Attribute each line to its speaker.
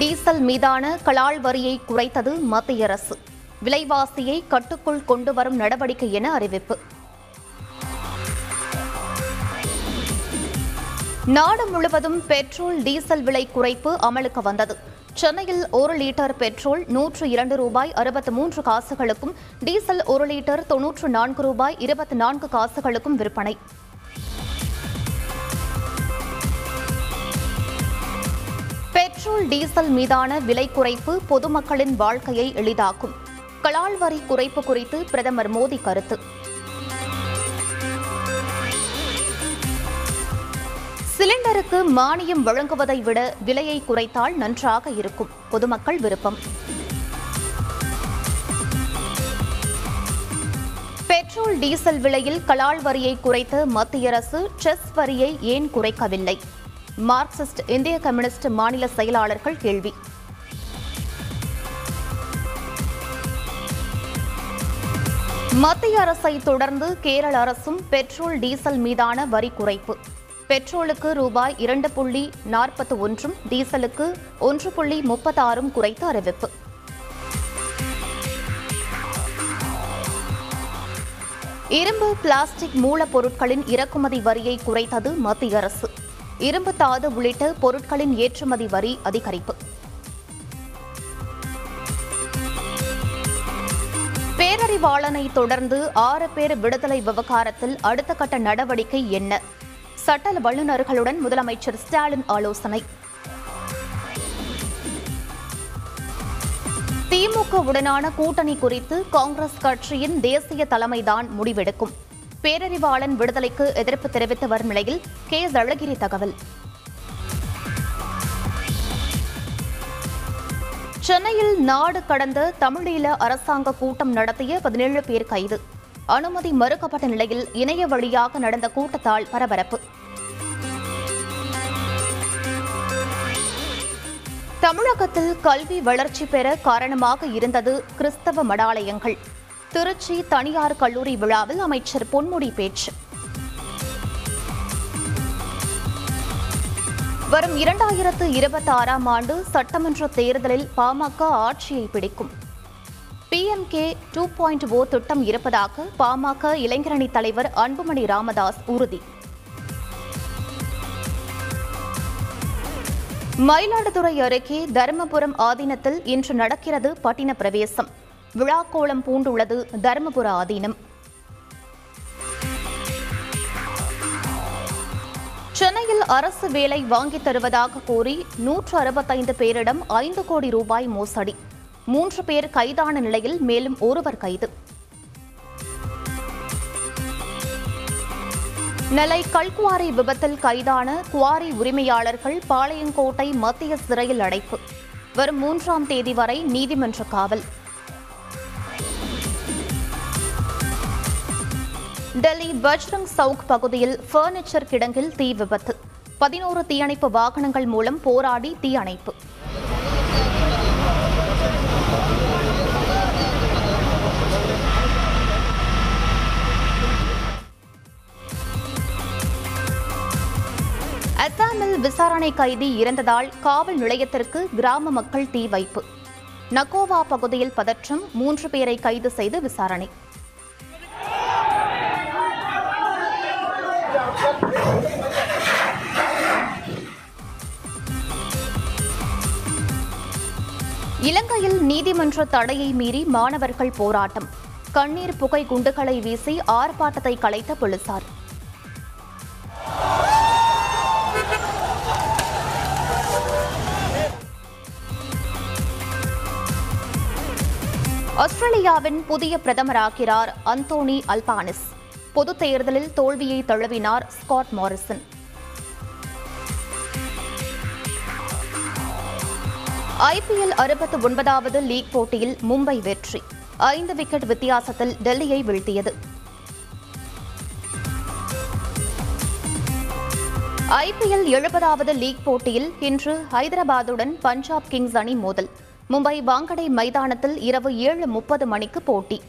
Speaker 1: Diesel மீதான கலால் வரியை குறைத்தது மத்திய அரசு. விலைவாசியை கட்டுக்குள் கொண்டு வரும் நடவடிக்கை என அறிவிப்பு. நாடு முழுவதும் பெட்ரோல் டீசல் விலை குறைப்பு அமலுக்கு வந்தது. சென்னையில் ஒரு லிட்டர் பெட்ரோல் நூற்று இரண்டு ரூபாய் அறுபத்து மூன்று காசுகளுக்கும் டீசல் ஒரு லிட்டர் தொன்னூற்று நான்கு ரூபாய் இருபத்தி நான்கு காசுகளுக்கும் விற்பனை. பெட்ரோல் டீசல் மீதான விலை குறைப்பு பொதுமக்களின் வாழ்க்கையை எளிதாக்கும். கலால் வரி குறைப்பு குறித்து பிரதமர் மோடி கருத்து. சிலிண்டருக்கு மானியம் வழங்குவதை விட விலையை குறைத்தால் நன்றாக இருக்கும். பொதுமக்கள் விருப்பம். பெட்ரோல் டீசல் விலையில் கலால் வரியை குறைத்த மத்திய அரசு செஸ் வரியை ஏன் குறைக்கவில்லை? மார்க்சிஸ்ட் இந்திய கம்யூனிஸ்ட் மாநில செயலாளர்கள் கேள்வி. மத்திய அரசை தொடர்ந்து கேரள அரசும் பெட்ரோல் டீசல் மீதான வரி குறைப்பு. பெட்ரோலுக்கு ரூபாய் இரண்டு புள்ளி நாற்பத்தி ஒன்றும் டீசலுக்கு ஒன்று புள்ளி முப்பத்தாறும் குறைத்து அறிவிப்பு. இரும்பு பிளாஸ்டிக் மூலப்பொருட்களின் இறக்குமதி வரியை குறைத்தது மத்திய அரசு. இரும்பு தாது உள்ளிட்ட பொருட்களின் ஏற்றுமதி வரி அதிகரிப்பு. பேரறிவாளனை தொடர்ந்து ஆறு பேர் விடுதலை விவகாரத்தில் அடுத்த கட்ட நடவடிக்கை என்ன? சட்ட வல்லுநர்களுடன் முதலமைச்சர் ஸ்டாலின் ஆலோசனை. திமுகவுடனான கூட்டணி குறித்து காங்கிரஸ் கட்சியின் தேசிய தலைமைதான் முடிவெடுக்கும். பேரறிவாளன் விடுதலைக்கு எதிர்ப்பு தெரிவித்து வரும் நிலையில் கே அழகிரி தகவல். சென்னையில் நாடு கடந்த தமிழீழ அரசாங்க கூட்டம் நடத்திய பதினேழு பேர் கைது. அனுமதி மறுக்கப்பட்ட நிலையில் இணைய வழியாக நடந்த கூட்டத்தால் பரபரப்பு. தமிழகத்தில் கல்வி வளர்ச்சி பெற காரணமாக இருந்தது கிறிஸ்தவ மடாலயங்கள். திருச்சி தனியார் கல்லூரி விழாவில் அமைச்சர் பொன்முடி பேச்சு. வரும் இரண்டாயிரத்து இருபத்தி ஆறாம் ஆண்டு சட்டமன்ற தேர்தலில் பாமக ஆட்சியை பிடிக்கும். பிஎம்கே டூ பாயிண்ட் ஓ திட்டம் இருப்பதாக பாமக இளைஞரணி தலைவர் அன்புமணி ராமதாஸ் உறுதி. மயிலாடுதுறை அருகே தருமபுரம் ஆதீனத்தில் இன்று நடக்கிறது பட்டின பிரவேசம் விழாக்கோலம் பூண்டுள்ளது தருமபுர ஆதீனம். சென்னையில் அரசு வேலை வாங்கித் தருவதாக கூறி நூற்று அறுபத்தைந்து பேரிடம் ஐந்து கோடி ரூபாய் மோசடி. மூன்று பேர் கைதான நிலையில் மேலும் ஒருவர் கைது. நெல்லை கல்குவாரி விபத்தில் கைதான குவாரி உரிமையாளர்கள் பாளையங்கோட்டை மத்திய சிறையில் அடைப்பு. வரும் மூன்றாம் தேதி வரை நீதிமன்ற காவல். டெல்லி பஜ்ரங் சவுக் பகுதியில் பர்னிச்சர் கிடங்கில் தீ விபத்து. பதினோரு தீயணைப்பு வாகனங்கள் மூலம் போராடி தீ அணைப்பு. அசாமில் விசாரணை கைதி இறந்ததால் காவல் நிலையத்திற்கு கிராம மக்கள் தீ வைப்பு. நகோவா பகுதியில் பதற்றம் மூன்று பேரை கைது செய்து விசாரணை. இலங்கையில் நீதிமன்ற தடையை மீறி மாணவர்கள் போராட்டம். கண்ணீர் புகை குண்டுகளை வீசி ஆர்ப்பாட்டத்தை கலைத்த போலீசார். ஆஸ்திரேலியாவின் புதிய பிரதமராகிறார் அந்தோனி அல்பானிஸ். பொதுத் தேர்தலில் தோல்வியை தழுவினார் ஸ்காட் மாரிசன். ஐபிஎல் அறுபத்து ஒன்பதாவது லீக் போட்டியில் மும்பை வெற்றி. ஐந்து விக்கெட் வித்தியாசத்தில் டெல்லியை வீழ்த்தியது. ஐபிஎல் எழுபதாவது லீக் போட்டியில் இன்று ஹைதராபாத்துடன் பஞ்சாப் கிங்ஸ் அணி மோதல். மும்பை வாங்கடை மைதானத்தில் இரவு ஏழு முப்பது மணிக்கு போட்டி.